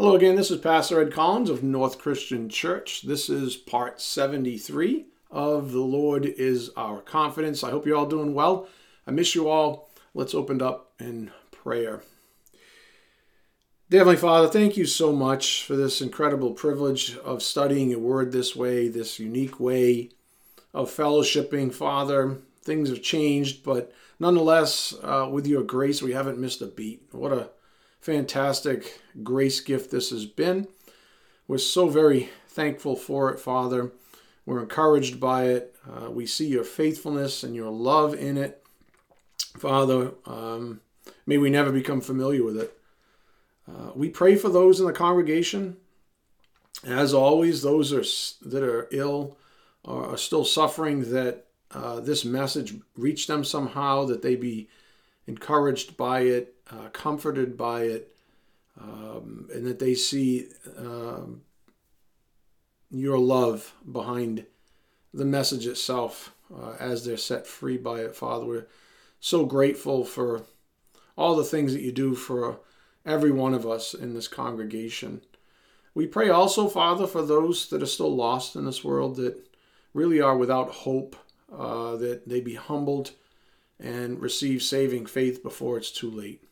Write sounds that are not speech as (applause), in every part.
Hello again, this is Pastor Ed Collins of North Christian Church. This is part 73 of The Lord is Our Confidence. I hope you're all doing well. I miss you all. Let's open up in prayer. Dear Heavenly Father, thank you so much for this incredible privilege of studying your word this way, this unique way of fellowshipping. Father, things have changed, but nonetheless, uh, with your grace, we haven't missed a beat. What a fantastic grace gift this has been. We're so very thankful for it, Father. We're encouraged by it. Uh, we see your faithfulness and your love in it. Father, um, may we never become familiar with it. Uh, we pray for those in the congregation. As always, those are, that are ill or are still suffering, that uh, this message reach them somehow, that they be encouraged by it, uh, comforted by it, um, and that they see um, your love behind the message itself uh, as they're set free by it, Father. We're so grateful for all the things that you do for every one of us in this congregation. We pray also, Father, for those that are still lost in this world that really are without hope, uh, that they be humbled and receive saving faith before it's too late.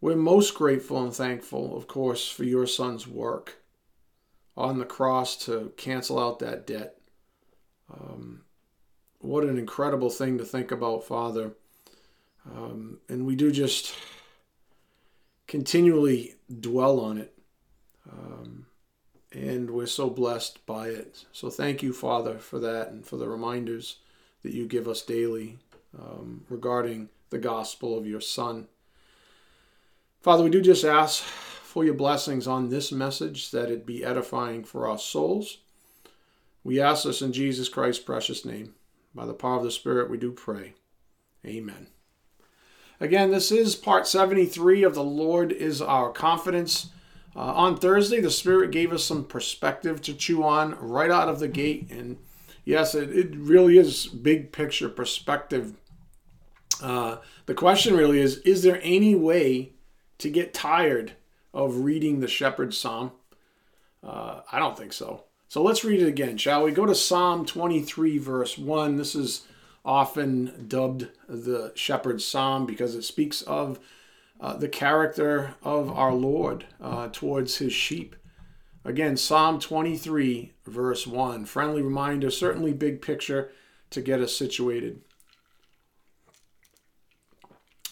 We're most grateful and thankful, of course, for your son's work on the cross to cancel out that debt. Um, what an incredible thing to think about, Father. Um, and we do just continually dwell on it. Um, and we're so blessed by it. So thank you, Father, for that and for the reminders that you give us daily um, regarding the gospel of your Son. Father, we do just ask for your blessings on this message, that it be edifying for our souls. We ask this in Jesus Christ's precious name. By the power of the Spirit, we do pray. Amen. Again, this is part 73 of The Lord is Our Confidence. Uh, on Thursday, the Spirit gave us some perspective to chew on right out of the gate. And yes, it, it really is big picture perspective. Uh, the question really is Is there any way to get tired of reading the Shepherd's Psalm? Uh, I don't think so. So let's read it again, shall we? Go to Psalm 23, verse 1. This is often dubbed the Shepherd's Psalm because it speaks of uh, the character of our Lord uh, towards his sheep. Again, Psalm 23, verse 1. Friendly reminder, certainly big picture to get us situated.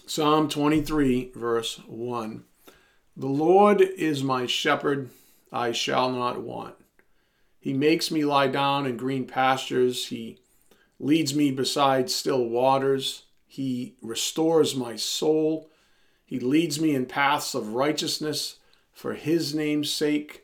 Psalm 23, verse 1. The Lord is my shepherd, I shall not want. He makes me lie down in green pastures. He leads me beside still waters. He restores my soul. He leads me in paths of righteousness for his name's sake.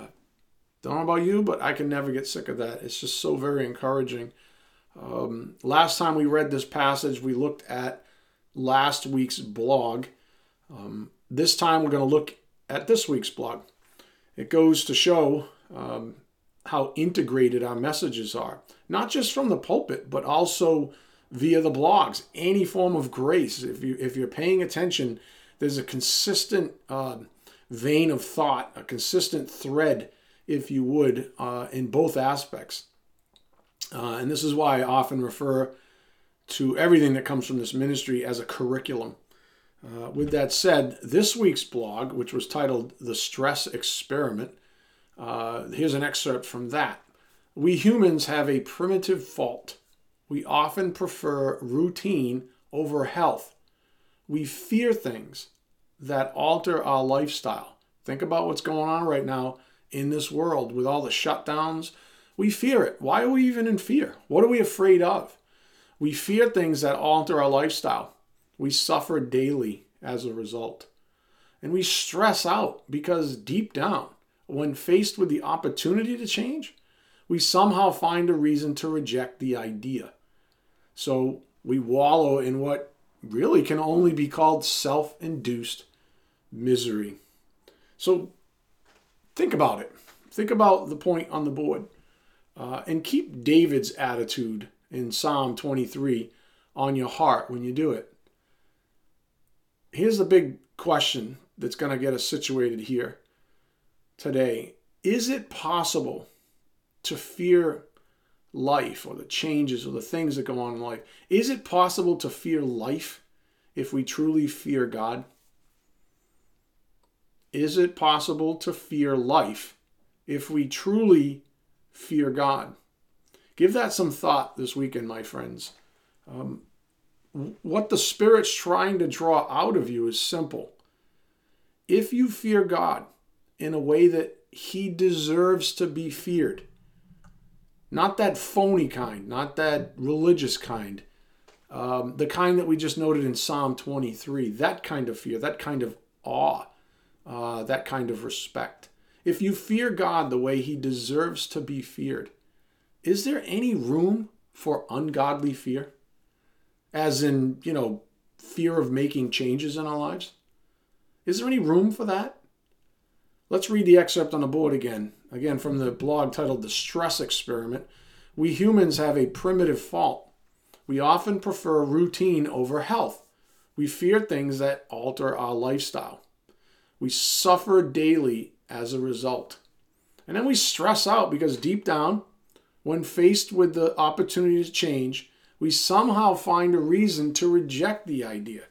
don't know about you, but I can never get sick of that. It's just so very encouraging. Um, last time we read this passage, we looked at last week's blog. Um, this time we're going to look at this week's blog. It goes to show um, how integrated our messages are, not just from the pulpit, but also via the blogs. Any form of grace, if you if you're paying attention, there's a consistent uh, vein of thought, a consistent thread if you would, uh, in both aspects. Uh, and this is why I often refer to everything that comes from this ministry as a curriculum. Uh, with that said, this week's blog, which was titled The Stress Experiment, uh, here's an excerpt from that. We humans have a primitive fault. We often prefer routine over health. We fear things that alter our lifestyle. Think about what's going on right now in this world with all the shutdowns. We fear it. Why are we even in fear? What are we afraid of? We fear things that alter our lifestyle. We suffer daily as a result. and we stress out because deep down, when faced with the opportunity to change, we somehow find a reason to reject the idea. So we wallow in what really can only be called self induced misery. So think about it. Think about the point on the board uh, and keep David's attitude in Psalm 23 on your heart when you do it. Here's the big question that's going to get us situated here today. Is it possible to fear life or the changes or the things that go on in life? Is it possible to fear life if we truly fear God? Is it possible to fear life if we truly fear God? Give that some thought this weekend, my friends. Um, what the Spirit's trying to draw out of you is simple. If you fear God in a way that He deserves to be feared, not that phony kind, not that religious kind, um, the kind that we just noted in Psalm 23, that kind of fear, that kind of awe, uh, that kind of respect. If you fear God the way He deserves to be feared, is there any room for ungodly fear? As in, you know, fear of making changes in our lives? Is there any room for that? Let's read the excerpt on the board again. Again, from the blog titled The Stress Experiment. We humans have a primitive fault. We often prefer routine over health. We fear things that alter our lifestyle. We suffer daily as a result. And then we stress out because deep down, when faced with the opportunity to change, we somehow find a reason to reject the idea.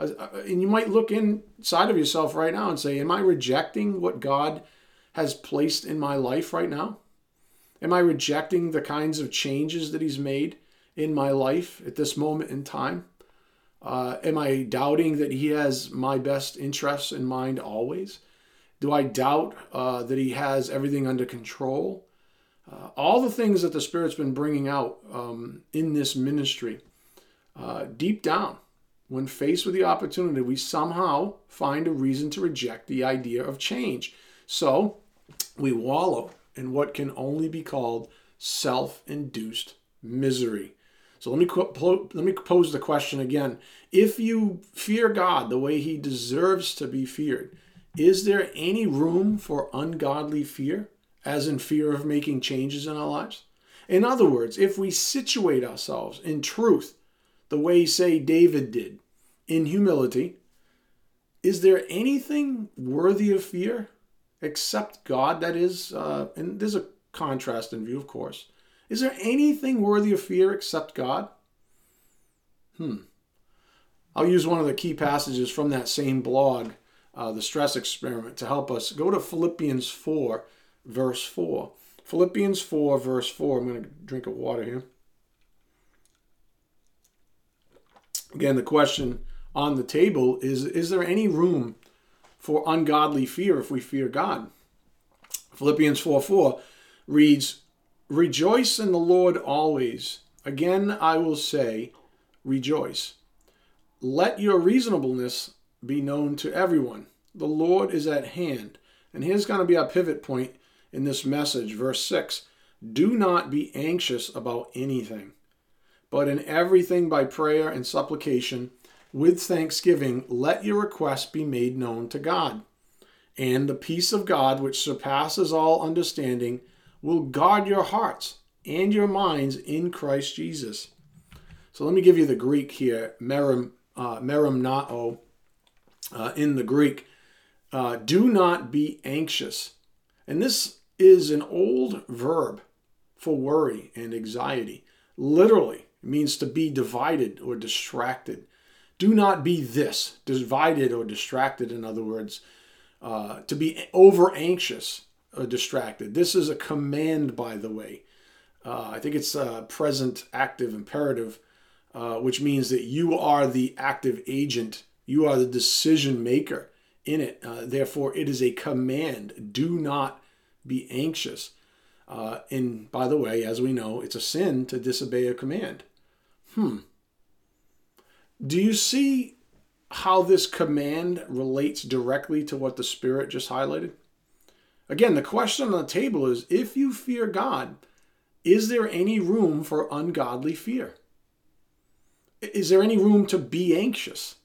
Uh, uh, and you might look inside of yourself right now and say, Am I rejecting what God has placed in my life right now? Am I rejecting the kinds of changes that He's made in my life at this moment in time? Uh, am I doubting that He has my best interests in mind always? Do I doubt uh, that He has everything under control? Uh, all the things that the Spirit's been bringing out um, in this ministry, uh, deep down, when faced with the opportunity, we somehow find a reason to reject the idea of change. So we wallow in what can only be called self induced misery. So let me, let me pose the question again. If you fear God the way he deserves to be feared, is there any room for ungodly fear? as in fear of making changes in our lives? In other words, if we situate ourselves in truth, the way, say, David did, in humility, is there anything worthy of fear except God? That is, uh, and there's a contrast in view, of course. Is there anything worthy of fear except God? Hmm. I'll use one of the key passages from that same blog, uh, The Stress Experiment, to help us. Go to Philippians 4 verse 4. Philippians 4, verse 4. I'm going to drink of water here. Again, the question on the table is Is there any room for ungodly fear if we fear God? Philippians 4 4 reads, Rejoice in the Lord always. Again, I will say, Rejoice. Let your reasonableness be known to everyone. The Lord is at hand. And here's going to be our pivot point in this message, verse 6 Do not be anxious about anything, but in everything by prayer and supplication, with thanksgiving, let your requests be made known to God. And the peace of God, which surpasses all understanding, will guard your hearts and your minds in Christ Jesus. So let me give you the Greek here, merim, uh, merimnao, uh, in the Greek. Uh, do not be anxious. And this is an old verb for worry and anxiety. Literally, it means to be divided or distracted. Do not be this, divided or distracted, in other words, uh, to be over anxious distracted. This is a command, by the way. Uh, I think it's a present active imperative, uh, which means that you are the active agent, you are the decision maker in it. Uh, therefore, it is a command. Do not be anxious. Uh, and by the way, as we know, it's a sin to disobey a command. Hmm. Do you see how this command relates directly to what the Spirit just highlighted? Again, the question on the table is if you fear God, is there any room for ungodly fear? Is there any room to be anxious?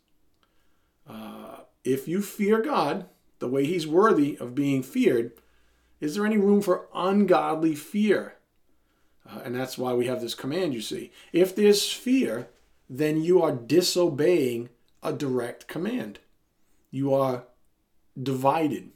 Uh, if you fear God the way He's worthy of being feared, is there any room for ungodly fear? Uh, and that's why we have this command, you see. If there's fear, then you are disobeying a direct command. You are divided.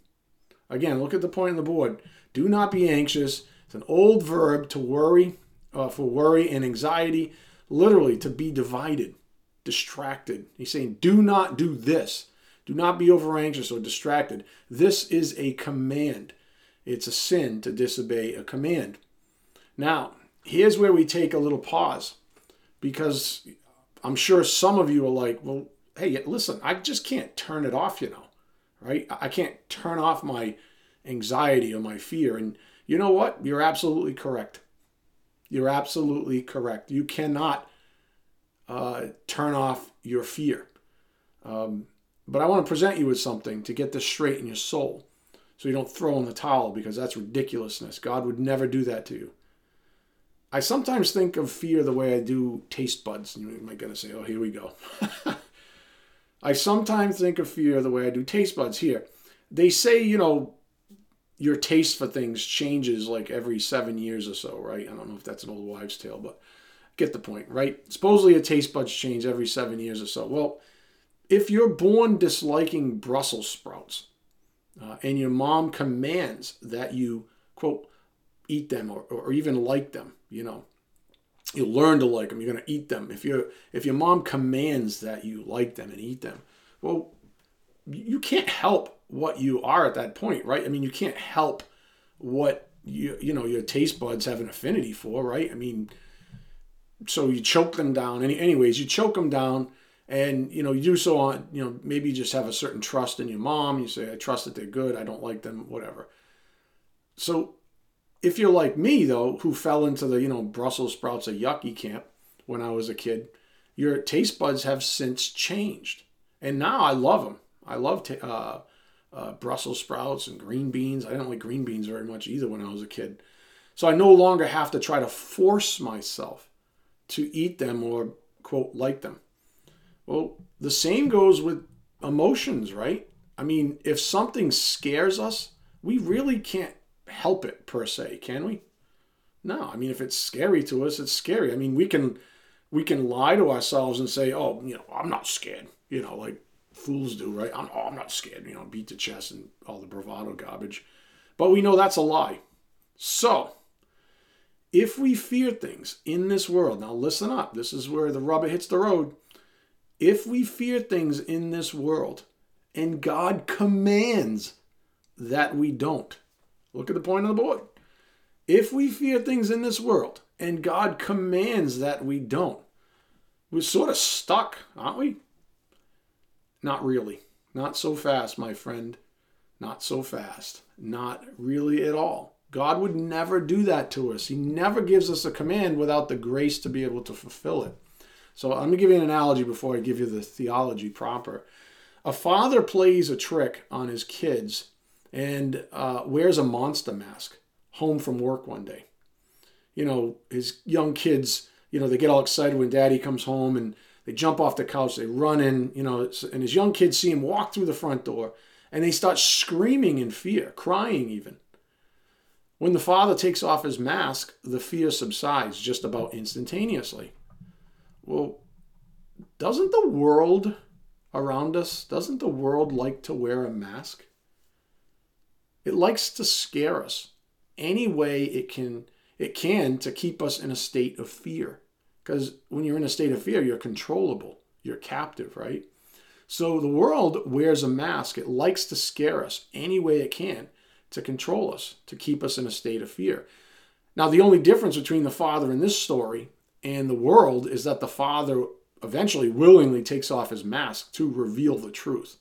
Again, look at the point on the board. Do not be anxious. It's an old verb to worry, uh, for worry and anxiety, literally to be divided, distracted. He's saying, do not do this. Do not be over anxious or distracted. This is a command. It's a sin to disobey a command. Now, here's where we take a little pause because I'm sure some of you are like, well, hey, listen, I just can't turn it off, you know, right? I can't turn off my anxiety or my fear. And you know what? You're absolutely correct. You're absolutely correct. You cannot uh, turn off your fear. Um, but I want to present you with something to get this straight in your soul so you don't throw in the towel because that's ridiculousness. God would never do that to you. I sometimes think of fear the way I do taste buds. You might going to say, oh, here we go. (laughs) I sometimes think of fear the way I do taste buds. Here, they say, you know, your taste for things changes like every seven years or so, right? I don't know if that's an old wives' tale, but get the point, right? Supposedly a taste buds change every seven years or so. Well, if you're born disliking Brussels sprouts uh, and your mom commands that you, quote, eat them or, or even like them, you know, you'll learn to like them. You're going to eat them. If you if your mom commands that you like them and eat them, well, you can't help what you are at that point, right? I mean, you can't help what you you know your taste buds have an affinity for, right? I mean, so you choke them down. Any, anyways, you choke them down, and you know you do so on. You know, maybe you just have a certain trust in your mom. You say, "I trust that they're good. I don't like them. Whatever." So, if you're like me though, who fell into the you know Brussels sprouts a yucky camp when I was a kid, your taste buds have since changed, and now I love them. I love t- uh, uh, Brussels sprouts and green beans. I didn't like green beans very much either when I was a kid. So I no longer have to try to force myself to eat them or, quote, like them. Well, the same goes with emotions, right? I mean, if something scares us, we really can't help it per se, can we? No, I mean, if it's scary to us, it's scary. I mean, we can we can lie to ourselves and say, "Oh, you know, I'm not scared." You know, like fools do, right? I'm, oh, I'm not scared, you know, beat the chest and all the bravado garbage. But we know that's a lie. So, if we fear things in this world, now listen up, this is where the rubber hits the road. If we fear things in this world and God commands that we don't, look at the point on the board. If we fear things in this world and God commands that we don't, we're sort of stuck, aren't we? Not really. Not so fast, my friend. Not so fast. Not really at all. God would never do that to us. He never gives us a command without the grace to be able to fulfill it. So let me give you an analogy before I give you the theology proper. A father plays a trick on his kids and uh, wears a monster mask home from work one day. You know, his young kids, you know, they get all excited when daddy comes home and they jump off the couch, they run in, you know, and his young kids see him walk through the front door and they start screaming in fear, crying even. When the father takes off his mask, the fear subsides just about instantaneously. Well, doesn't the world around us, doesn't the world like to wear a mask? It likes to scare us any way it can it can to keep us in a state of fear. Because when you're in a state of fear, you're controllable, you're captive, right? So the world wears a mask. It likes to scare us any way it can to control us, to keep us in a state of fear. Now, the only difference between the Father in this story and the world is that the Father eventually willingly takes off his mask to reveal the truth.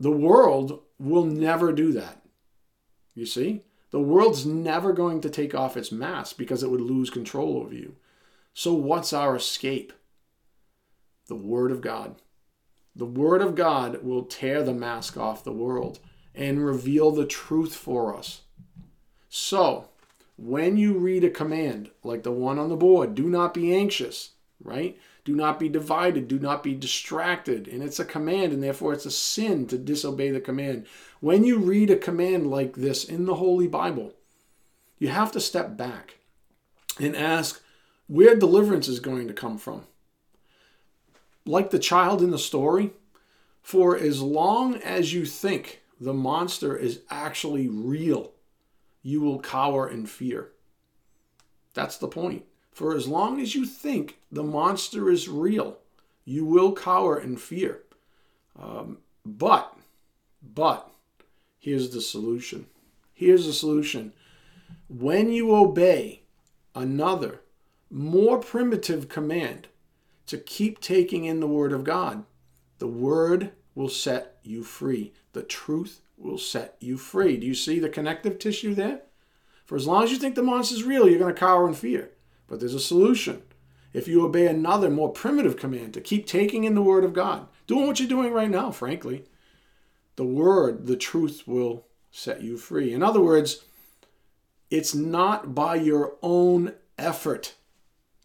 The world will never do that. You see? The world's never going to take off its mask because it would lose control over you. So, what's our escape? The Word of God. The Word of God will tear the mask off the world and reveal the truth for us. So, when you read a command like the one on the board, do not be anxious, right? Do not be divided. Do not be distracted. And it's a command, and therefore it's a sin to disobey the command. When you read a command like this in the Holy Bible, you have to step back and ask where deliverance is going to come from. Like the child in the story, for as long as you think the monster is actually real, you will cower in fear. That's the point. For as long as you think the monster is real, you will cower in fear. Um, but, but, here's the solution. Here's the solution. When you obey another, more primitive command to keep taking in the Word of God, the Word will set you free. The truth will set you free. Do you see the connective tissue there? For as long as you think the monster is real, you're going to cower in fear. But there's a solution. If you obey another more primitive command to keep taking in the Word of God, doing what you're doing right now, frankly, the Word, the truth will set you free. In other words, it's not by your own effort.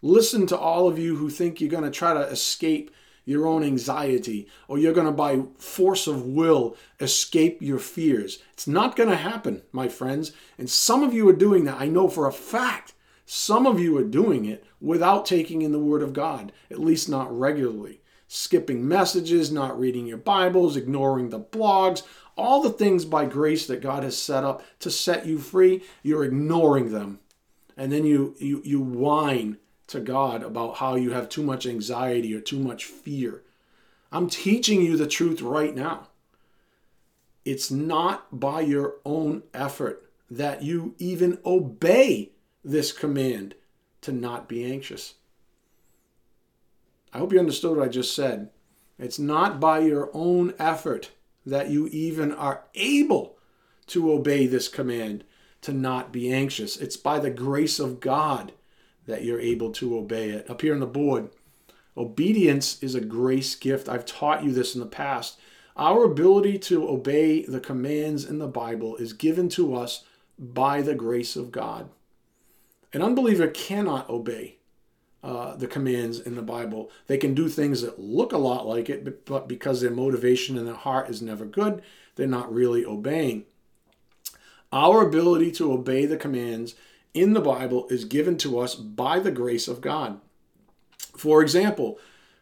Listen to all of you who think you're going to try to escape your own anxiety, or you're going to, by force of will, escape your fears. It's not going to happen, my friends. And some of you are doing that. I know for a fact. Some of you are doing it without taking in the Word of God, at least not regularly. Skipping messages, not reading your Bibles, ignoring the blogs, all the things by grace that God has set up to set you free, you're ignoring them. And then you you you whine to God about how you have too much anxiety or too much fear. I'm teaching you the truth right now. It's not by your own effort that you even obey this command to not be anxious. I hope you understood what I just said. It's not by your own effort that you even are able to obey this command to not be anxious. It's by the grace of God that you're able to obey it. Up here on the board, obedience is a grace gift. I've taught you this in the past. Our ability to obey the commands in the Bible is given to us by the grace of God. An unbeliever cannot obey uh, the commands in the Bible. They can do things that look a lot like it, but because their motivation in their heart is never good, they're not really obeying. Our ability to obey the commands in the Bible is given to us by the grace of God. For example,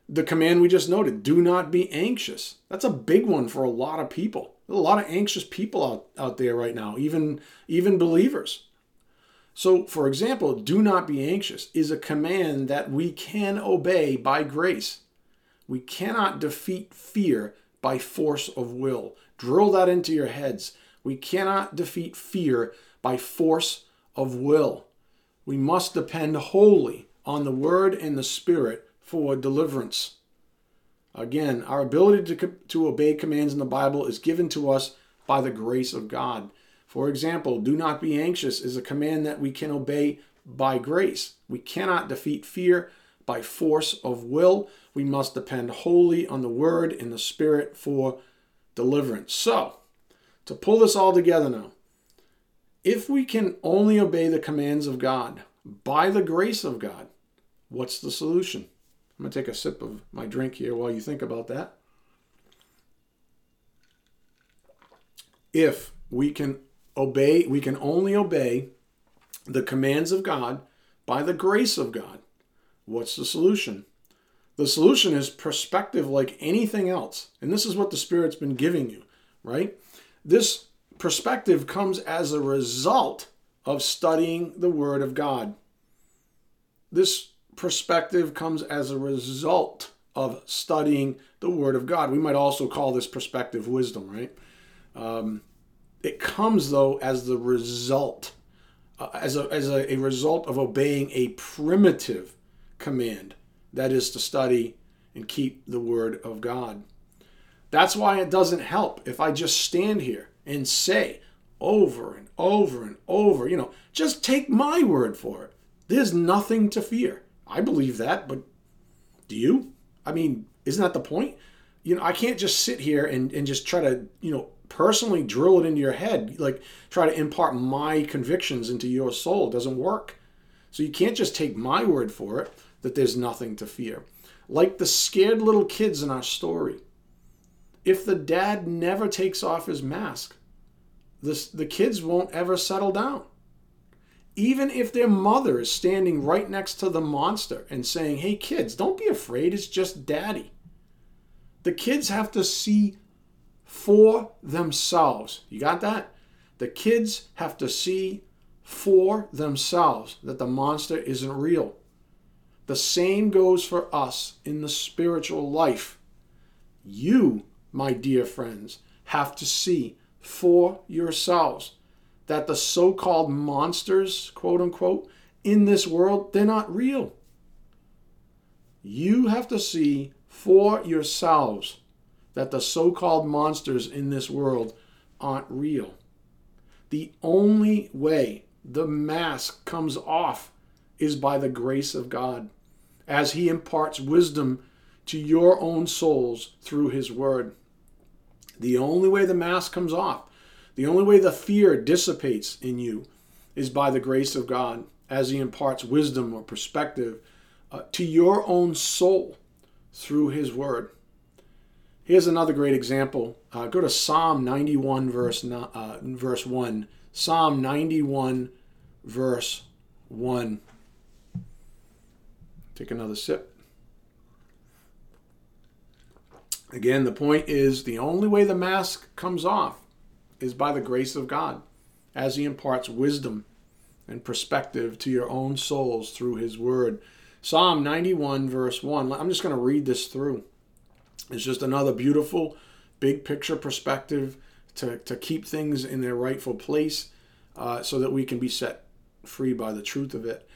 the command we just noted do not be anxious. That's a big one for a lot of people. a lot of anxious people out, out there right now, even, even believers. So, for example, do not be anxious is a command that we can obey by grace. We cannot defeat fear by force of will. Drill that into your heads. We cannot defeat fear by force of will. We must depend wholly on the Word and the Spirit for deliverance. Again, our ability to, to obey commands in the Bible is given to us by the grace of God. For example, do not be anxious is a command that we can obey by grace. We cannot defeat fear by force of will. We must depend wholly on the Word and the Spirit for deliverance. So, to pull this all together now, if we can only obey the commands of God by the grace of God, what's the solution? I'm going to take a sip of my drink here while you think about that. If we can obey, we can only obey the commands of God by the grace of God, what's the solution? The solution is perspective like anything else. And this is what the Spirit's been giving you, right? This perspective comes as a result of studying the Word of God. This perspective comes as a result of studying the Word of God. We might also call this perspective wisdom, right? Um, it comes, though, as the result, uh, as, a, as a, a result of obeying a primitive command that is to study and keep the Word of God. That's why it doesn't help if I just stand here and say over and over and over, you know, just take my word for it. There's nothing to fear. I believe that, but do you? I mean, isn't that the point? you know, I can't just sit here and, and just try to, you know, personally drill it into your head, like try to impart my convictions into your soul. It doesn't work. So you can't just take my word for it that there's nothing to fear. Like the scared little kids in our story. If the dad never takes off his mask, this, the kids won't ever settle down. Even if their mother is standing right next to the monster and saying, Hey, kids, don't be afraid, it's just daddy. The kids have to see for themselves. You got that? The kids have to see for themselves that the monster isn't real. The same goes for us in the spiritual life. You, my dear friends, have to see for yourselves that the so called monsters, quote unquote, in this world, they're not real. You have to see for yourselves that the so called monsters in this world aren't real. The only way the mask comes off is by the grace of God as He imparts wisdom to your own souls through His Word. The only way the mask comes off, the only way the fear dissipates in you is by the grace of God as He imparts wisdom or perspective uh, to your own soul through His Word. Here's another great example. Uh, go to Psalm 91, verse, uh, verse 1. Psalm 91, verse 1. Take another sip. Again, the point is the only way the mask comes off is by the grace of God as He imparts wisdom and perspective to your own souls through His Word. Psalm 91, verse 1. I'm just going to read this through. It's just another beautiful, big picture perspective to, to keep things in their rightful place uh, so that we can be set free by the truth of it.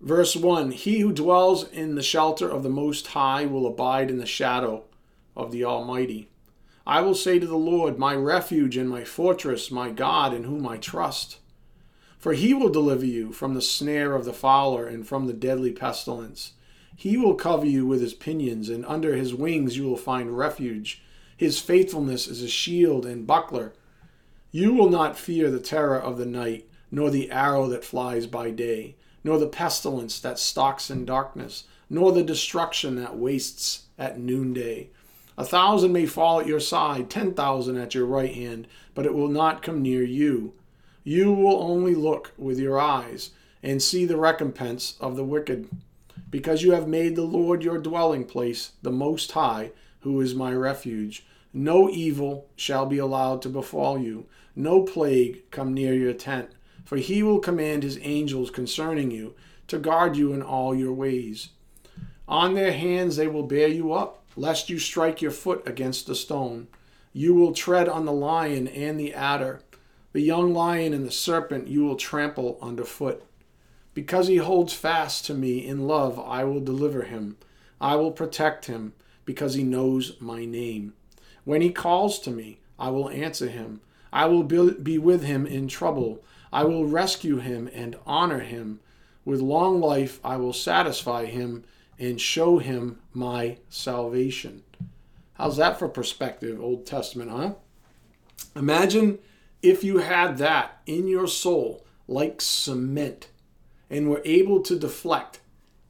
Verse 1 He who dwells in the shelter of the Most High will abide in the shadow of the Almighty. I will say to the Lord, My refuge and my fortress, my God in whom I trust. For he will deliver you from the snare of the fowler and from the deadly pestilence. He will cover you with his pinions, and under his wings you will find refuge. His faithfulness is a shield and buckler. You will not fear the terror of the night, nor the arrow that flies by day, nor the pestilence that stalks in darkness, nor the destruction that wastes at noonday. A thousand may fall at your side, ten thousand at your right hand, but it will not come near you. You will only look with your eyes and see the recompense of the wicked because you have made the Lord your dwelling place, the Most High, who is my refuge. No evil shall be allowed to befall you, no plague come near your tent, for he will command his angels concerning you to guard you in all your ways. On their hands they will bear you up, lest you strike your foot against a stone. You will tread on the lion and the adder, the young lion and the serpent you will trample underfoot. Because he holds fast to me in love, I will deliver him. I will protect him because he knows my name. When he calls to me, I will answer him. I will be with him in trouble. I will rescue him and honor him. With long life, I will satisfy him and show him my salvation. How's that for perspective, Old Testament, huh? Imagine if you had that in your soul like cement and were able to deflect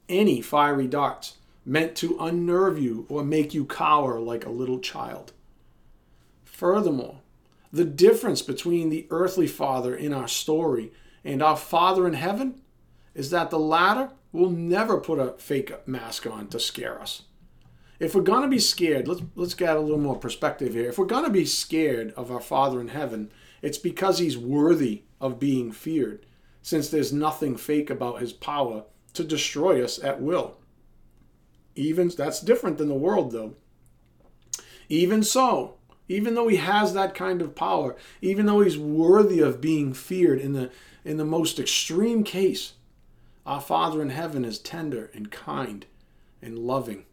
any fiery darts meant to unnerve you or make you cower like a little child. Furthermore, the difference between the earthly father in our story and our Father in heaven is that the latter will never put a fake mask on to scare us. If we're going to be scared, let's, let's get a little more perspective here. If we're going to be scared of our Father in heaven, it's because he's worthy of being feared since there's nothing fake about his power to destroy us at will. Even that's different than the world though. Even so, even though he has that kind of power, even though he's worthy of being feared in the in the most extreme case, our Father in heaven is tender and kind and loving.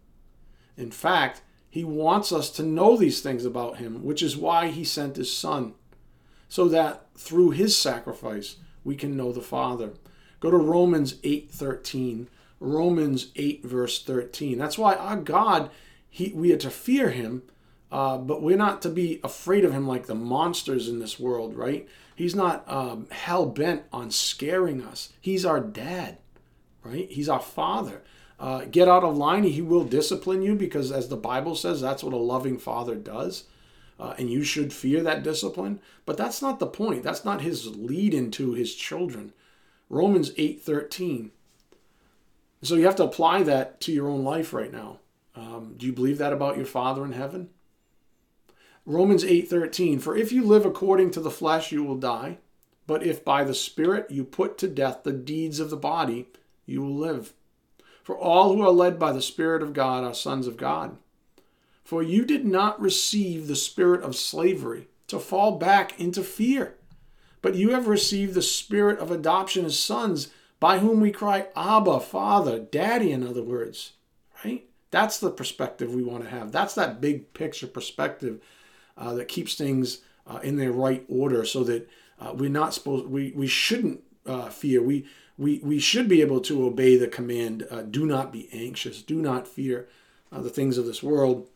In fact, he wants us to know these things about him, which is why he sent his son, so that through his sacrifice we can know the Father. Go to Romans 8:13. Romans 8 verse 13. That's why our God, he, we are to fear him Uh, but we're not to be afraid of him like the monsters in this world, right? He's not um, hell bent on scaring us. He's our dad, right? He's our father. Uh, get out of line. He will discipline you because, as the Bible says, that's what a loving father does. Uh, and you should fear that discipline. But that's not the point. That's not his lead into his children. Romans 8 13. So you have to apply that to your own life right now. Um, do you believe that about your Father in heaven? Romans 8:13 For if you live according to the flesh you will die but if by the spirit you put to death the deeds of the body you will live For all who are led by the spirit of God are sons of God For you did not receive the spirit of slavery to fall back into fear but you have received the spirit of adoption as sons by whom we cry abba father daddy in other words right? That's the perspective we want to have. That's that big picture perspective uh, that keeps things uh, in their right order so that uh, we're not supposed we, we shouldn't uh, fear. We, we we should be able to obey the command uh, do not be anxious. Do not fear uh, the things of this world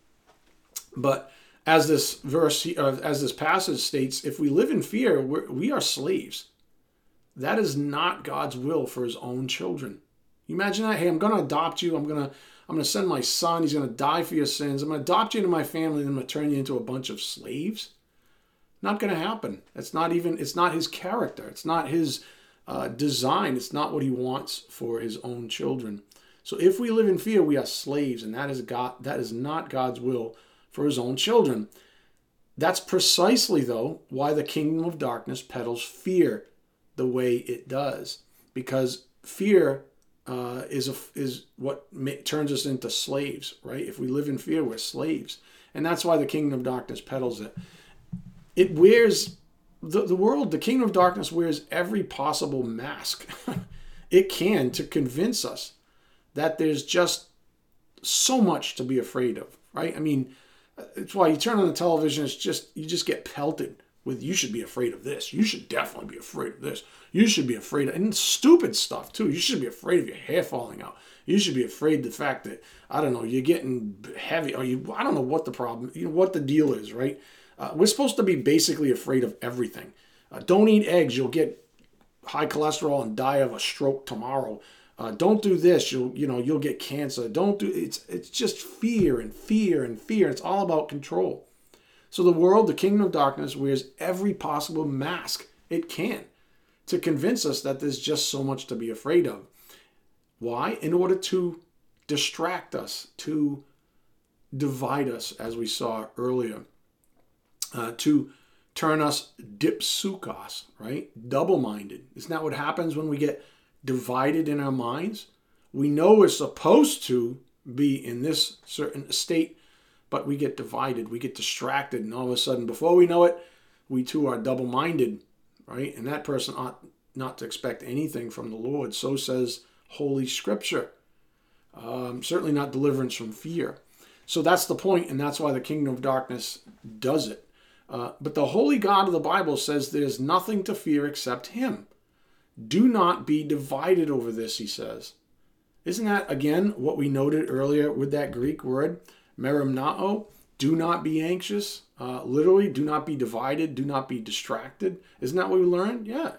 but as this verse as this passage states if we live in fear we're, we are slaves that is not god's will for his own children you imagine that hey i'm going to adopt you i'm going to I'm going to send my son. He's going to die for your sins. I'm going to adopt you into my family, and I'm going to turn you into a bunch of slaves. Not going to happen. It's not even. It's not his character. It's not his uh, design. It's not what he wants for his own children. So if we live in fear, we are slaves, and that is God. That is not God's will for His own children. That's precisely though why the kingdom of darkness peddles fear the way it does, because fear uh, is a, is what ma- turns us into slaves, right? If we live in fear, we're slaves, and that's why the kingdom of darkness peddles it. It wears the, the world, the kingdom of darkness wears every possible mask (laughs) it can to convince us that there's just so much to be afraid of, right? I mean, it's why you turn on the television, it's just you just get pelted with you should be afraid of this. You should definitely be afraid of this. You should be afraid of and stupid stuff too. You should be afraid of your hair falling out. You should be afraid the fact that I don't know you're getting heavy or you I don't know what the problem you know what the deal is right. Uh, we're supposed to be basically afraid of everything. Uh, don't eat eggs. You'll get high cholesterol and die of a stroke tomorrow. Uh, don't do this. You'll you know you'll get cancer. Don't do it's it's just fear and fear and fear. It's all about control. So the world, the kingdom of darkness, wears every possible mask it can to convince us that there's just so much to be afraid of. Why? In order to distract us, to divide us, as we saw earlier, uh, to turn us dipsukos, right? Double minded. Isn't that what happens when we get divided in our minds? We know we're supposed to be in this certain state but we get divided, we get distracted, and all of a sudden, before we know it, we too are double minded, right? And that person ought not to expect anything from the Lord. So says Holy Scripture. Um, certainly not deliverance from fear. So that's the point, and that's why the kingdom of darkness does it. Uh, but the holy God of the Bible says there's nothing to fear except Him. Do not be divided over this, he says. Isn't that, again, what we noted earlier with that Greek word? merimnao, do not be anxious. Uh, literally, do not be divided, do not be distracted. Isn't that what we learned? Yeah.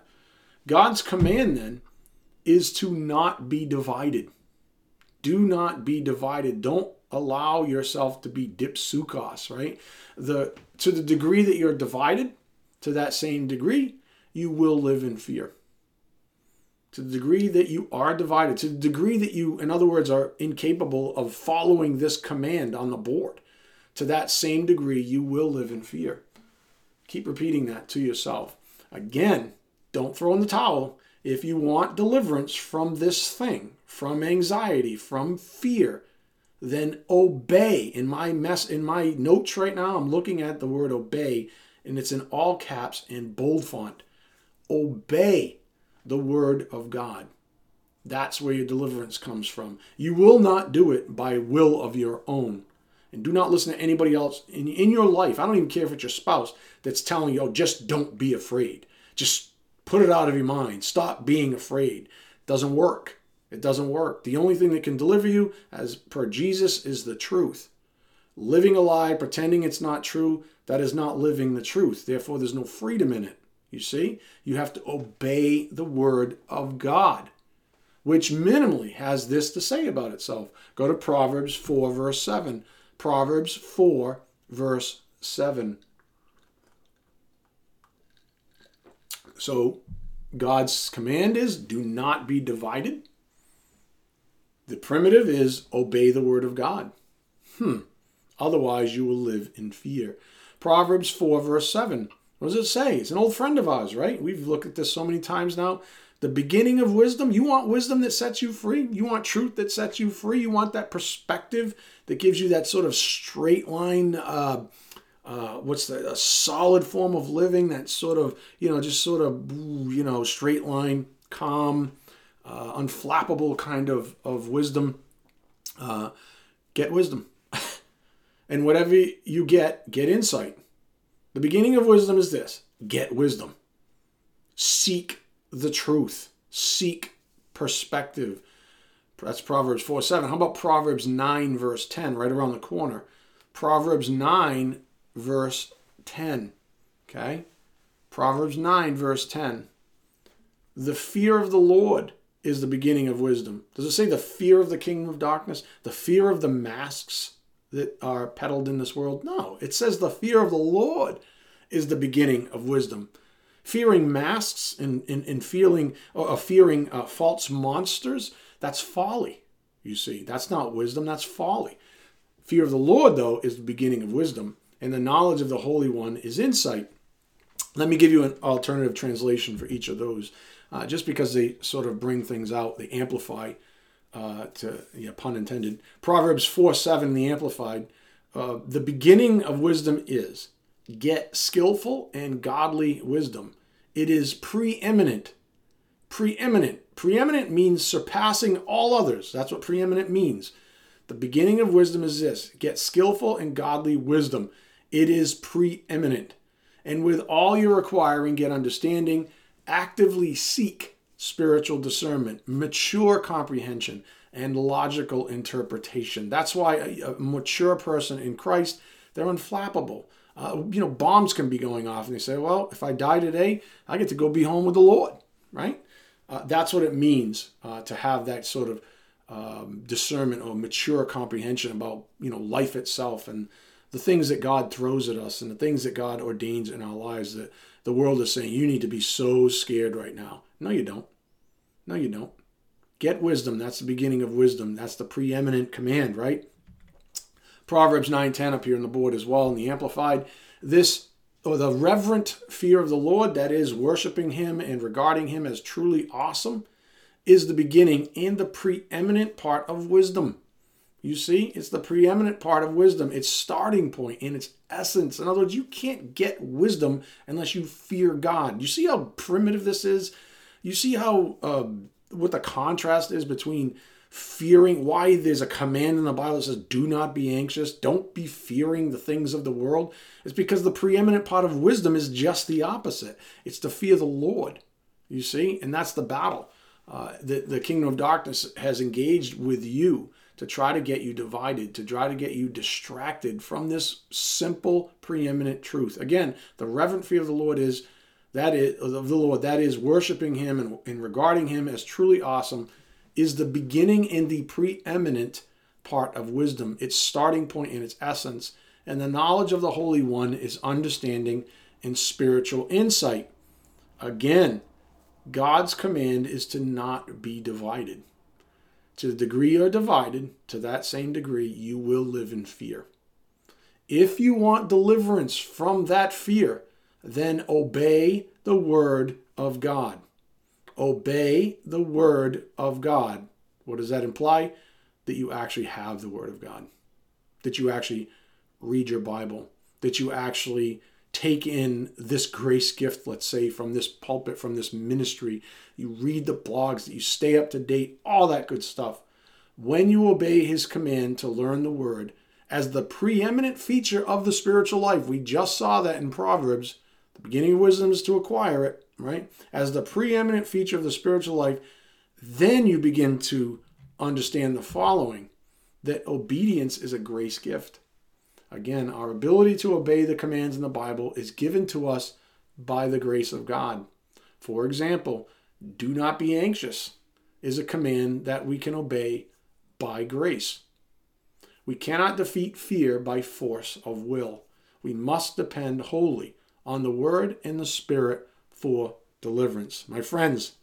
God's command then is to not be divided. Do not be divided. Don't allow yourself to be dipsukos, right? The to the degree that you're divided, to that same degree, you will live in fear to the degree that you are divided, to the degree that you, in other words, are incapable of following this command on the board, to that same degree, you will live in fear. Keep repeating that to yourself. Again, don't throw in the towel. If you want deliverance from this thing, from anxiety, from fear, then obey. In my mess in my notes right now, I'm looking at the word obey, and it's in all caps and bold font. Obey the Word of God. That's where your deliverance comes from. You will not do it by will of your own. And do not listen to anybody else in, in your life. I don't even care if it's your spouse that's telling you, oh, just don't be afraid. Just put it out of your mind. Stop being afraid. It doesn't work. It doesn't work. The only thing that can deliver you, as per Jesus, is the truth. Living a lie, pretending it's not true, that is not living the truth. Therefore, there's no freedom in it. You see? You have to obey the word of God, which minimally has this to say about itself. Go to Proverbs 4, verse 7. Proverbs 4, verse 7. So, God's command is do not be divided. The primitive is obey the word of God. Hmm. Otherwise, you will live in fear. Proverbs 4, verse 7. What does it say? It's an old friend of ours, right? We've looked at this so many times now. The beginning of wisdom. You want wisdom that sets you free? You want truth that sets you free? You want that perspective that gives you that sort of straight line, uh, uh, what's the a solid form of living? That sort of, you know, just sort of, you know, straight line, calm, uh, unflappable kind of, of wisdom. Uh, get wisdom. (laughs) and whatever you get, get insight. The beginning of wisdom is this get wisdom. Seek the truth. Seek perspective. That's Proverbs 4 7. How about Proverbs 9, verse 10, right around the corner? Proverbs 9, verse 10. Okay? Proverbs 9, verse 10. The fear of the Lord is the beginning of wisdom. Does it say the fear of the kingdom of darkness? The fear of the masks that are peddled in this world? No, it says the fear of the Lord is the beginning of wisdom. Fearing masks and, and, and feeling, uh, fearing uh, false monsters, that's folly, you see. That's not wisdom, that's folly. Fear of the Lord, though, is the beginning of wisdom, and the knowledge of the Holy One is insight. Let me give you an alternative translation for each of those, uh, just because they sort of bring things out, they amplify uh, to yeah, pun intended. Proverbs 4 7, the Amplified. Uh, the beginning of wisdom is get skillful and godly wisdom. It is preeminent. Preeminent. Preeminent means surpassing all others. That's what preeminent means. The beginning of wisdom is this get skillful and godly wisdom. It is preeminent. And with all you're acquiring, get understanding, actively seek spiritual discernment, mature comprehension, and logical interpretation. That's why a, a mature person in Christ, they're unflappable. Uh, you know, bombs can be going off, and they say, well, if I die today, I get to go be home with the Lord, right? Uh, that's what it means uh, to have that sort of um, discernment or mature comprehension about, you know, life itself and the things that God throws at us and the things that God ordains in our lives that the world is saying, you need to be so scared right now. No, you don't. No, you don't. Get wisdom. That's the beginning of wisdom. That's the preeminent command, right? Proverbs 9:10 up here on the board as well in the amplified. This or the reverent fear of the Lord, that is worshiping him and regarding him as truly awesome, is the beginning and the preeminent part of wisdom. You see, it's the preeminent part of wisdom. It's starting point in its essence. In other words, you can't get wisdom unless you fear God. You see how primitive this is? You see how uh, what the contrast is between fearing why there's a command in the Bible that says, do not be anxious, don't be fearing the things of the world. It's because the preeminent part of wisdom is just the opposite. It's to fear the Lord, you see, and that's the battle. Uh, the, the kingdom of darkness has engaged with you to try to get you divided, to try to get you distracted from this simple preeminent truth. Again, the reverent fear of the Lord is that is of the Lord, that is worshiping him and, and regarding him as truly awesome, is the beginning and the preeminent part of wisdom, its starting point and its essence. And the knowledge of the Holy One is understanding and spiritual insight. Again, God's command is to not be divided. To the degree you're divided, to that same degree, you will live in fear. If you want deliverance from that fear, then obey the word of God. Obey the word of God. What does that imply? That you actually have the word of God, that you actually read your Bible, that you actually take in this grace gift, let's say, from this pulpit, from this ministry. You read the blogs, that you stay up to date, all that good stuff. When you obey his command to learn the word as the preeminent feature of the spiritual life, we just saw that in Proverbs the beginning of wisdom is to acquire it, right? As the preeminent feature of the spiritual life, then you begin to understand the following that obedience is a grace gift. Again, our ability to obey the commands in the Bible is given to us by the grace of God. For example, do not be anxious is a command that we can obey by grace. We cannot defeat fear by force of will. We must depend wholly on the Word and the Spirit for deliverance. My friends,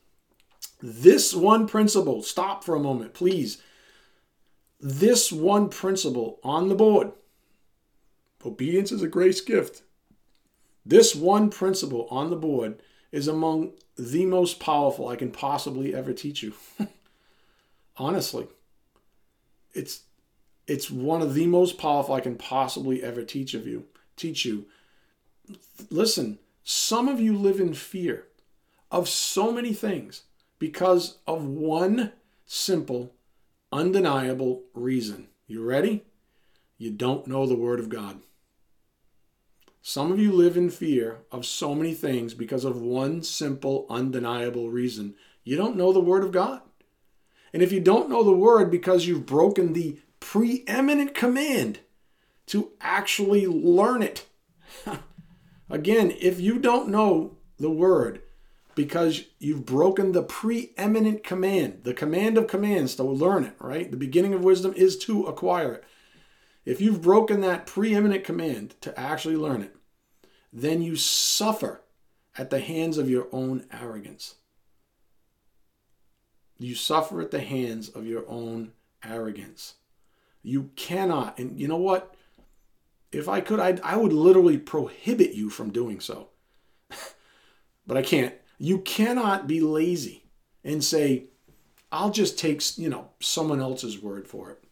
this one principle, stop for a moment, please. This one principle on the board obedience is a grace gift. This one principle on the board is among the most powerful I can possibly ever teach you. (laughs) Honestly, it's it's one of the most powerful I can possibly ever teach of you. Teach you. Listen, some of you live in fear of so many things because of one simple, undeniable reason. You ready? You don't know the Word of God. Some of you live in fear of so many things because of one simple, undeniable reason. You don't know the Word of God. And if you don't know the Word because you've broken the preeminent command to actually learn it, (laughs) again, if you don't know the Word because you've broken the preeminent command, the command of commands to learn it, right? The beginning of wisdom is to acquire it. If you've broken that preeminent command to actually learn it, then you suffer at the hands of your own arrogance. You suffer at the hands of your own arrogance. You cannot, and you know what? If I could, I'd, I would literally prohibit you from doing so. (laughs) but I can't. You cannot be lazy and say, I'll just take, you know, someone else's word for it.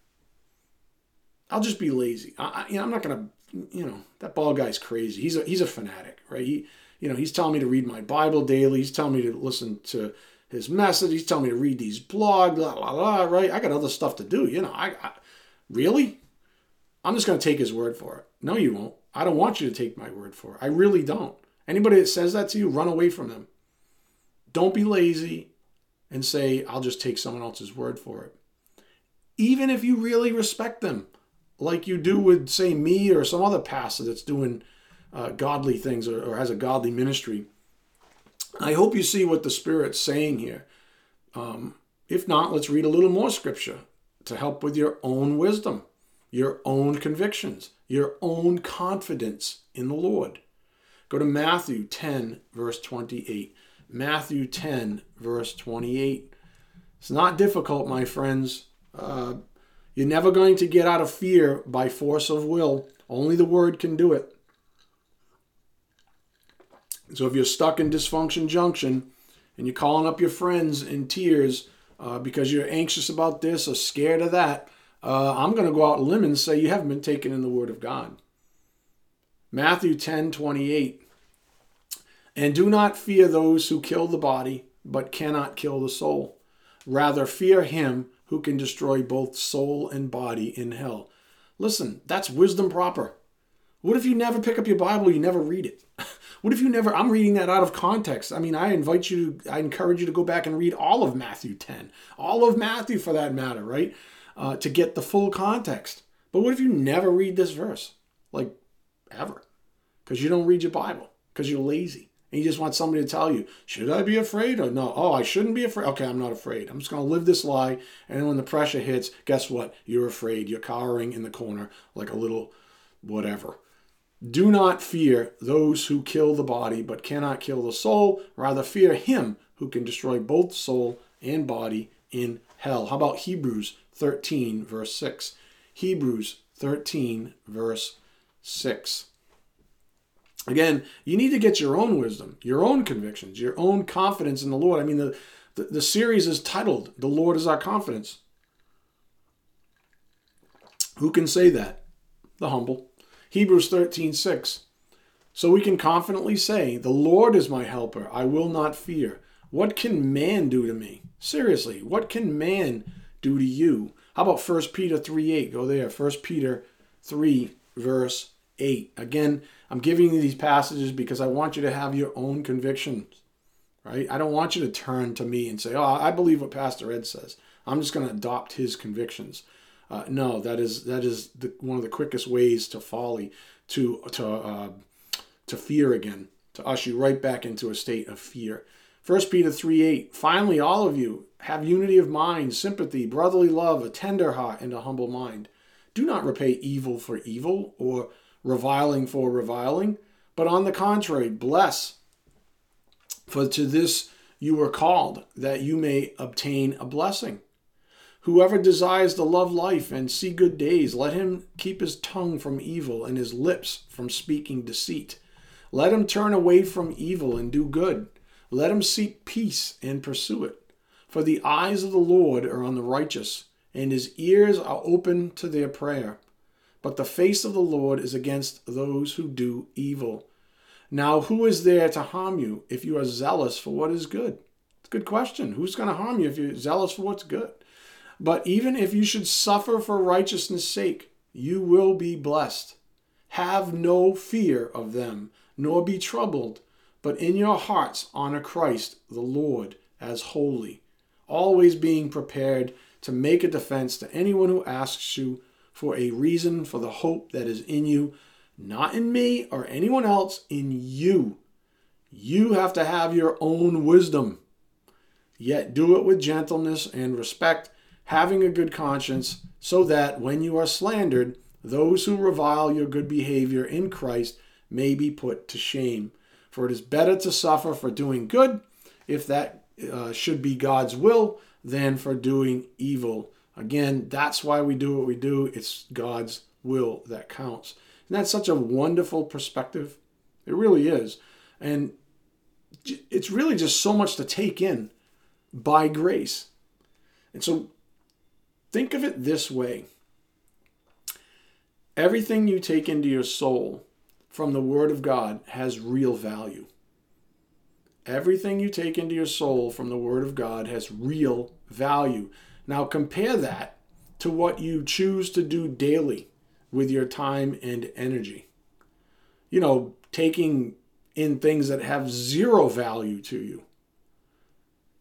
I'll just be lazy. I, you know, I'm not going to, you know, that ball guy's crazy. He's a he's a fanatic, right? He, you know, he's telling me to read my Bible daily. He's telling me to listen to his message. He's telling me to read these blogs, blah blah blah. Right? I got other stuff to do. You know, I, I really, I'm just going to take his word for it. No, you won't. I don't want you to take my word for it. I really don't. Anybody that says that to you, run away from them. Don't be lazy and say, I'll just take someone else's word for it. Even if you really respect them like you do with, say, me or some other pastor that's doing uh, godly things or, or, has a godly ministry. I hope you see what the Spirit's saying here. Um, if not, let's read a little more scripture to help with your own wisdom, your own convictions, your own confidence in the Lord. Go to Matthew 10, verse 28. Matthew 10, verse 28. It's not difficult, my friends. Uh, you're never going to get out of fear by force of will. Only the word can do it. So if you're stuck in dysfunction junction and you're calling up your friends in tears uh, because you're anxious about this or scared of that, uh, I'm going to go out on limb and say you haven't been taken in the Word of God. Matthew 10 28. And do not fear those who kill the body, but cannot kill the soul. Rather, fear him who can destroy both soul and body in hell. Listen, that's wisdom proper. What if you never pick up your Bible, you never read it? (laughs) What if you never I'm reading that out of context. I mean, I invite you I encourage you to go back and read all of Matthew 10. All of Matthew for that matter, right? Uh, to get the full context. But what if you never read this verse? Like ever. Cuz you don't read your Bible because you're lazy. And you just want somebody to tell you, should I be afraid or no? Oh, I shouldn't be afraid. Okay, I'm not afraid. I'm just going to live this lie. And when the pressure hits, guess what? You're afraid. You're cowering in the corner like a little whatever. Do not fear those who kill the body but cannot kill the soul. Rather, fear him who can destroy both soul and body in hell. How about Hebrews 13, verse 6? Hebrews 13, verse 6. Again, you need to get your own wisdom, your own convictions, your own confidence in the Lord. I mean, the, the, the series is titled The Lord is Our Confidence. Who can say that? The humble. Hebrews 13 6. So we can confidently say, The Lord is my helper. I will not fear. What can man do to me? Seriously, what can man do to you? How about 1 Peter 3 8? Go there. 1 Peter 3, verse 8. Again, I'm giving you these passages because I want you to have your own convictions, right? I don't want you to turn to me and say, oh, I believe what Pastor Ed says. I'm just going to adopt his convictions. Uh, no, that is that is the, one of the quickest ways to folly, to to uh, to fear again, to usher you right back into a state of fear. 1 Peter 3 8. Finally, all of you have unity of mind, sympathy, brotherly love, a tender heart, and a humble mind. Do not repay evil for evil or reviling for reviling, but on the contrary, bless. For to this you were called, that you may obtain a blessing. Whoever desires to love life and see good days, let him keep his tongue from evil and his lips from speaking deceit. Let him turn away from evil and do good. Let him seek peace and pursue it. For the eyes of the Lord are on the righteous, and his ears are open to their prayer. But the face of the Lord is against those who do evil. Now, who is there to harm you if you are zealous for what is good? It's a good question. Who's going to harm you if you're zealous for what's good? But even if you should suffer for righteousness' sake, you will be blessed. Have no fear of them, nor be troubled, but in your hearts honor Christ the Lord as holy, always being prepared to make a defense to anyone who asks you for a reason for the hope that is in you not in me or anyone else, in you. You have to have your own wisdom. Yet do it with gentleness and respect, having a good conscience, so that when you are slandered, those who revile your good behavior in Christ may be put to shame. For it is better to suffer for doing good, if that uh, should be God's will, than for doing evil. Again, that's why we do what we do. It's God's will that counts. And that's such a wonderful perspective. It really is. And it's really just so much to take in by grace. And so think of it this way everything you take into your soul from the Word of God has real value. Everything you take into your soul from the Word of God has real value. Now compare that to what you choose to do daily with your time and energy. You know, taking in things that have zero value to you.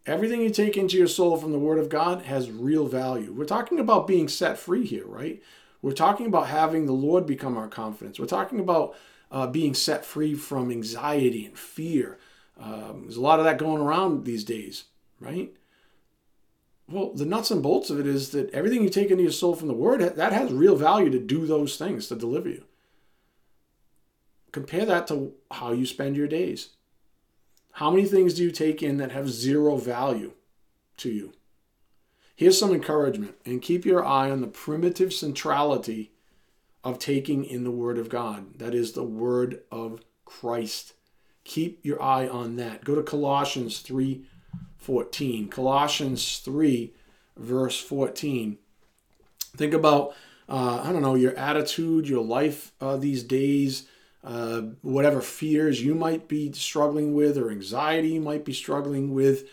Everything you take into your soul from the Word of God has real value. We're talking about being set free here, right? We're talking about having the Lord become our confidence. We're talking about uh, being set free from anxiety and fear. Um, there's a lot of that going around these days, right? Well, the nuts and bolts of it is that everything you take into your soul from the Word, that has real value to do those things, to deliver you. Compare that to how you spend your days. How many things do you take in that have zero value to you? Here's some encouragement and keep your eye on the primitive centrality of taking in the Word of God. That is the Word of Christ. Keep your eye on that. Go to Colossians 3 14. Colossians 3, verse 14. Think about, uh, I don't know, your attitude, your life uh, these days, uh, whatever fears you might be struggling with or anxiety you might be struggling with.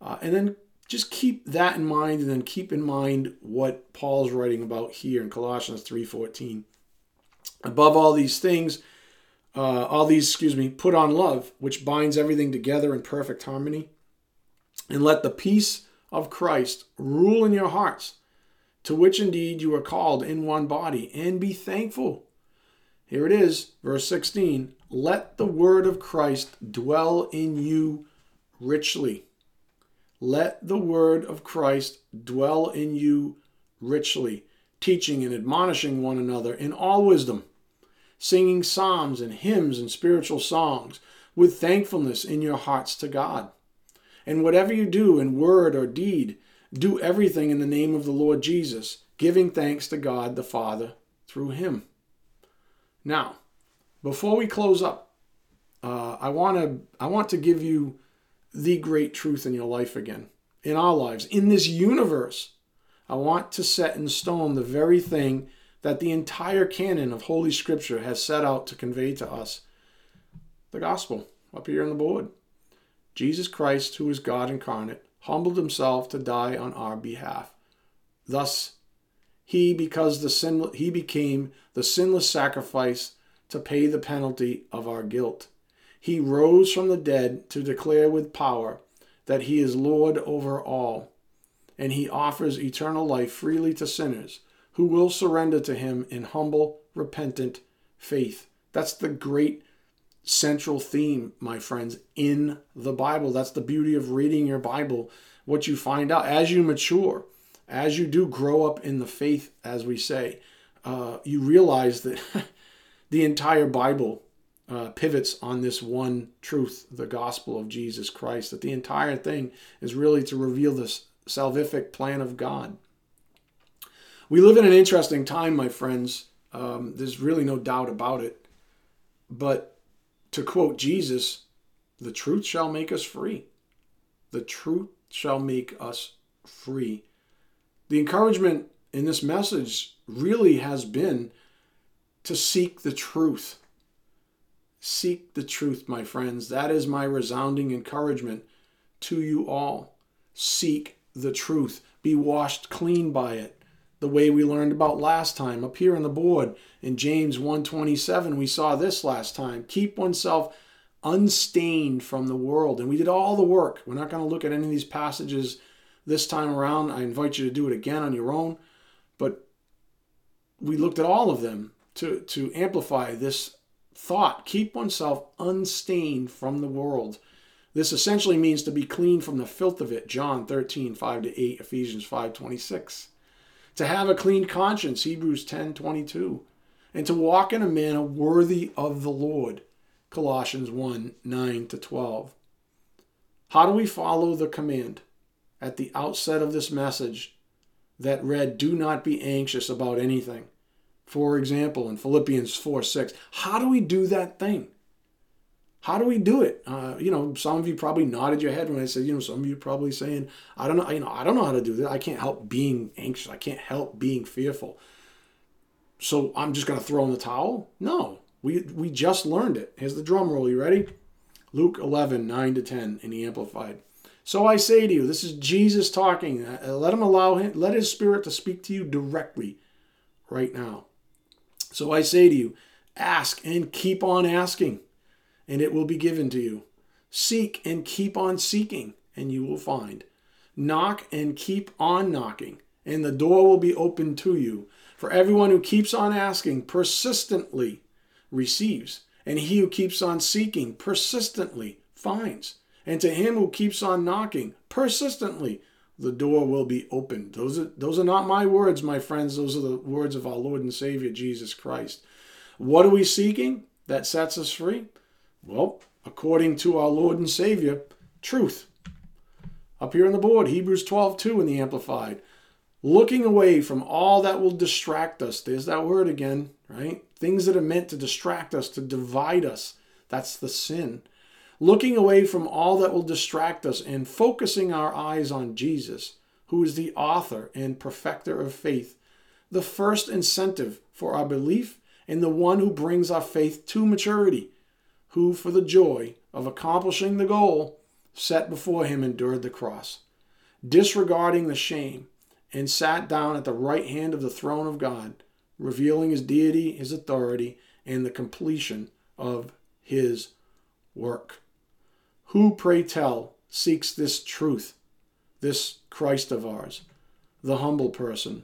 Uh, and then just keep that in mind and then keep in mind what Paul's writing about here in Colossians 3:14. Above all these things, uh, all these, excuse me, put on love, which binds everything together in perfect harmony. And let the peace of Christ rule in your hearts, to which indeed you are called in one body, and be thankful. Here it is, verse 16. Let the word of Christ dwell in you richly. Let the word of Christ dwell in you richly, teaching and admonishing one another in all wisdom, singing psalms and hymns and spiritual songs with thankfulness in your hearts to God. And whatever you do in word or deed, do everything in the name of the Lord Jesus, giving thanks to God the Father through him. Now, before we close up, uh, I want to I want to give you the great truth in your life again, in our lives, in this universe. I want to set in stone the very thing that the entire canon of Holy Scripture has set out to convey to us the gospel up here on the board. Jesus Christ, who is God incarnate, humbled himself to die on our behalf. Thus, he because the sin he became the sinless sacrifice to pay the penalty of our guilt. He rose from the dead to declare with power that he is Lord over all, and he offers eternal life freely to sinners who will surrender to him in humble, repentant faith. That's the great central theme, my friends, in the Bible. That's the beauty of reading your Bible. What you find out as you mature, as you do grow up in the faith, as we say, uh, you realize that (laughs) the entire Bible uh, pivots on this one truth, the gospel of Jesus Christ, that the entire thing is really to reveal this salvific plan of God. We live in an interesting time, my friends. Um, there's really no doubt about it. But to quote Jesus, the truth shall make us free. The truth shall make us free. The encouragement in this message really has been to seek the truth. Seek the truth, my friends. That is my resounding encouragement to you all. Seek the truth. Be washed clean by it. The way we learned about last time up here on the board in James 1:27 we saw this last time. Keep oneself unstained from the world. And we did all the work. We're not going to look at any of these passages this time around. I invite you to do it again on your own. But we looked at all of them to, to amplify this thought. Keep oneself unstained from the world. This essentially means to be clean from the filth of it. John 13, 5 to 8, Ephesians 5, 26. To have a clean conscience, Hebrews 10, 22. And to walk in a manner worthy of the Lord, Colossians 1, 9 to 12. How do we follow the command at the outset of this message that read, Do not be anxious about anything? For example, in Philippians 4 6, how do we do that thing? How do we do it? Uh, you know, some of you probably nodded your head when I said, you know, some of you probably saying, I don't know, you know, I don't know how to do that. I can't help being anxious. I can't help being fearful. So I'm just going to throw in the towel? No, we, we just learned it. Here's the drum roll. You ready? Luke 11, 9 to 10 in the Amplified. So I say to you, this is Jesus talking. Uh, let him allow him, let his spirit to speak to you directly right now. So I say to you, ask and keep on asking, and it will be given to you. Seek and keep on seeking, and you will find. Knock and keep on knocking, and the door will be opened to you. For everyone who keeps on asking persistently receives, and he who keeps on seeking persistently finds. And to him who keeps on knocking persistently, the door will be opened. Those are, those are not my words, my friends. Those are the words of our Lord and Savior, Jesus Christ. What are we seeking that sets us free? Well, according to our Lord and Savior, truth. Up here on the board, Hebrews 12 2 in the Amplified. Looking away from all that will distract us. There's that word again, right? Things that are meant to distract us, to divide us. That's the sin looking away from all that will distract us and focusing our eyes on Jesus, who is the author and perfecter of faith, the first incentive for our belief and the one who brings our faith to maturity, who, for the joy of accomplishing the goal set before him, endured the cross, disregarding the shame, and sat down at the right hand of the throne of God, revealing his deity, his authority, and the completion of his work. Who, pray tell, seeks this truth, this Christ of ours, the humble person?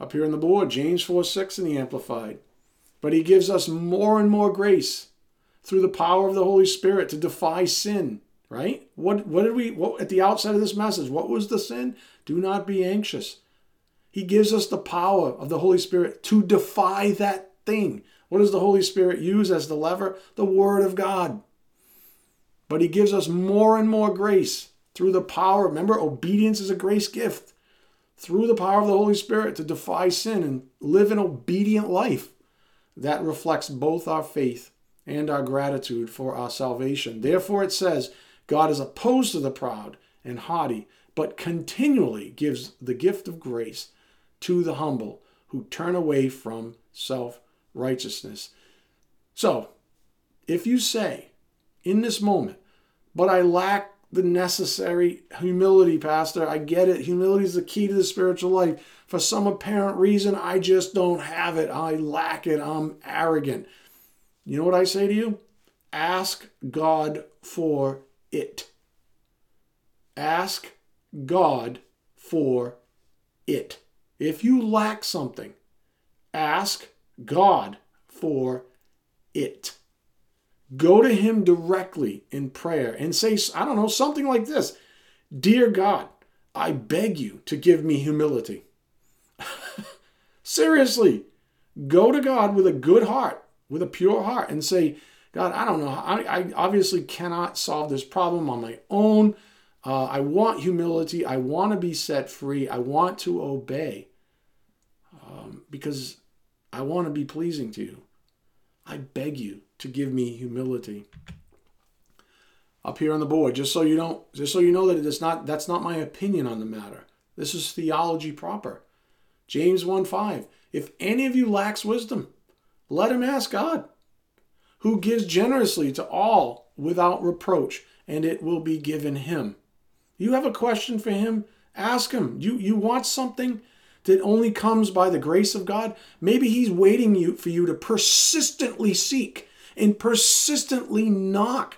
Up here on the board, James 4 6 in the Amplified. But he gives us more and more grace through the power of the Holy Spirit to defy sin, right? What, what did we, what, at the outset of this message, what was the sin? Do not be anxious. He gives us the power of the Holy Spirit to defy that thing. What does the Holy Spirit use as the lever? The Word of God. But he gives us more and more grace through the power. Remember, obedience is a grace gift. Through the power of the Holy Spirit to defy sin and live an obedient life that reflects both our faith and our gratitude for our salvation. Therefore, it says, God is opposed to the proud and haughty, but continually gives the gift of grace to the humble who turn away from self righteousness. So, if you say, in this moment, but I lack the necessary humility, Pastor. I get it. Humility is the key to the spiritual life. For some apparent reason, I just don't have it. I lack it. I'm arrogant. You know what I say to you? Ask God for it. Ask God for it. If you lack something, ask God for it. Go to Him directly in prayer and say, I don't know, something like this Dear God, I beg you to give me humility. (laughs) Seriously, go to God with a good heart, with a pure heart, and say, God, I don't know. I, I obviously cannot solve this problem on my own. Uh, I want humility. I want to be set free. I want to obey um, because I want to be pleasing to you. I beg you to give me humility. Up here on the board, just so you don't, just so you know that it's not that's not my opinion on the matter. This is theology proper. James 1 5. If any of you lacks wisdom, let him ask God, who gives generously to all without reproach, and it will be given him. You have a question for him? Ask him. You, you want something that only comes by the grace of God? Maybe he's waiting you, for you to persistently seek and persistently knock.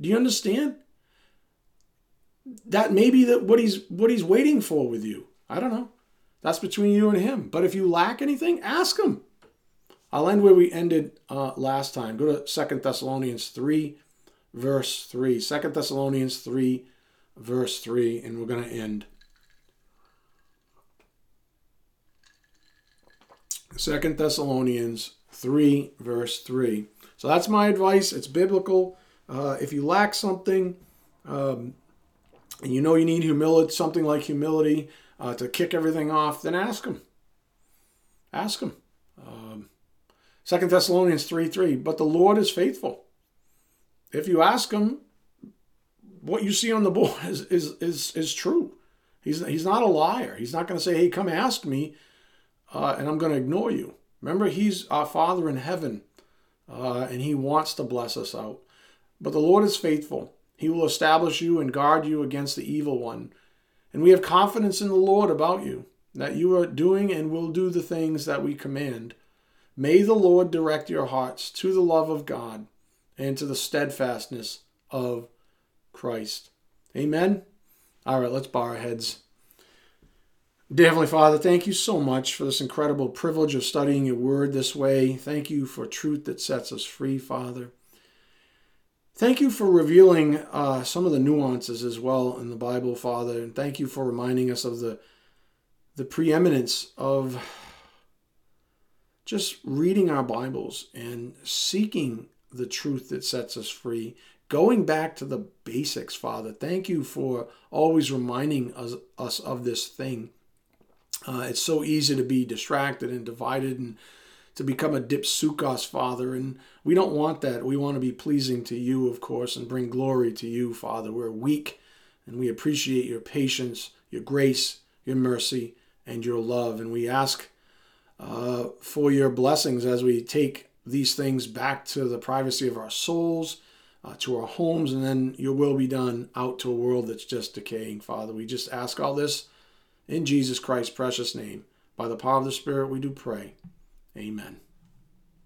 Do you understand? That may be that what he's what he's waiting for with you. I don't know. That's between you and him. But if you lack anything, ask him. I'll end where we ended uh, last time. Go to Second Thessalonians 3, verse 3. 2 Thessalonians 3, verse 3, and we're going to end. Second Thessalonians 3, verse 3. So that's my advice. It's biblical. Uh, if you lack something, um, and you know you need humility, something like humility, uh, to kick everything off, then ask him. Ask him. Um, 2 Thessalonians 3 3. But the Lord is faithful. If you ask him, what you see on the (laughs) board is, is, is, is true. He's, he's not a liar. He's not going to say, hey, come ask me, uh, and I'm going to ignore you. Remember, he's our Father in heaven, uh, and he wants to bless us out. But the Lord is faithful. He will establish you and guard you against the evil one. And we have confidence in the Lord about you, that you are doing and will do the things that we command. May the Lord direct your hearts to the love of God and to the steadfastness of Christ. Amen. All right, let's bow our heads. Dear Heavenly Father, thank you so much for this incredible privilege of studying your word this way. Thank you for truth that sets us free, Father. Thank you for revealing uh, some of the nuances as well in the Bible, Father, and thank you for reminding us of the the preeminence of just reading our Bibles and seeking the truth that sets us free. Going back to the basics, Father. Thank you for always reminding us, us of this thing. Uh, it's so easy to be distracted and divided and to become a dipsukos, Father. And we don't want that. We want to be pleasing to you, of course, and bring glory to you, Father. We're weak and we appreciate your patience, your grace, your mercy, and your love. And we ask uh, for your blessings as we take these things back to the privacy of our souls, uh, to our homes, and then your will be done out to a world that's just decaying, Father. We just ask all this in Jesus Christ's precious name. By the power of the Spirit, we do pray. Amen.